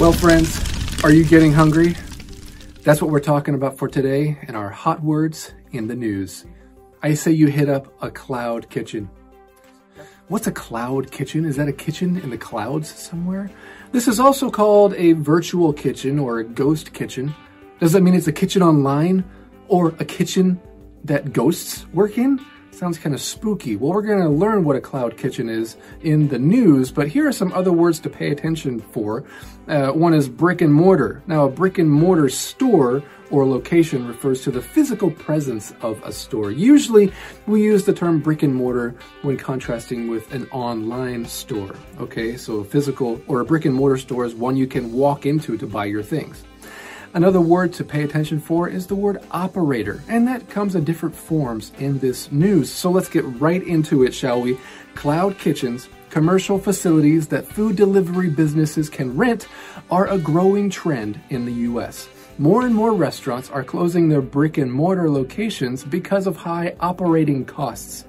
Well, friends, are you getting hungry? That's what we're talking about for today in our hot words in the news. I say you hit up a cloud kitchen. What's a cloud kitchen? Is that a kitchen in the clouds somewhere? This is also called a virtual kitchen or a ghost kitchen. Does that mean it's a kitchen online or a kitchen that ghosts work in? Sounds kind of spooky. Well, we're going to learn what a cloud kitchen is in the news, but here are some other words to pay attention for. Uh, one is brick and mortar. Now, a brick and mortar store or location refers to the physical presence of a store. Usually, we use the term brick and mortar when contrasting with an online store. Okay, so a physical or a brick and mortar store is one you can walk into to buy your things. Another word to pay attention for is the word operator, and that comes in different forms in this news. So let's get right into it, shall we? Cloud kitchens, commercial facilities that food delivery businesses can rent, are a growing trend in the US. More and more restaurants are closing their brick and mortar locations because of high operating costs.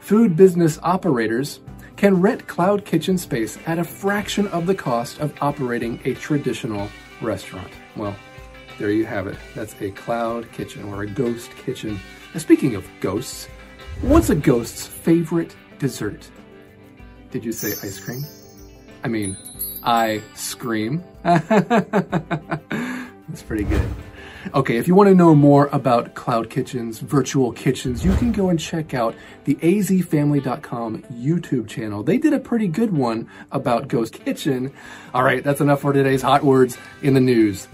Food business operators can rent cloud kitchen space at a fraction of the cost of operating a traditional restaurant. Well, there you have it. That's a cloud kitchen or a ghost kitchen. Now, speaking of ghosts, what's a ghost's favorite dessert? Did you say ice cream? I mean, I scream. That's pretty good. Okay, if you want to know more about cloud kitchens, virtual kitchens, you can go and check out the azfamily.com YouTube channel. They did a pretty good one about Ghost Kitchen. All right, that's enough for today's hot words in the news.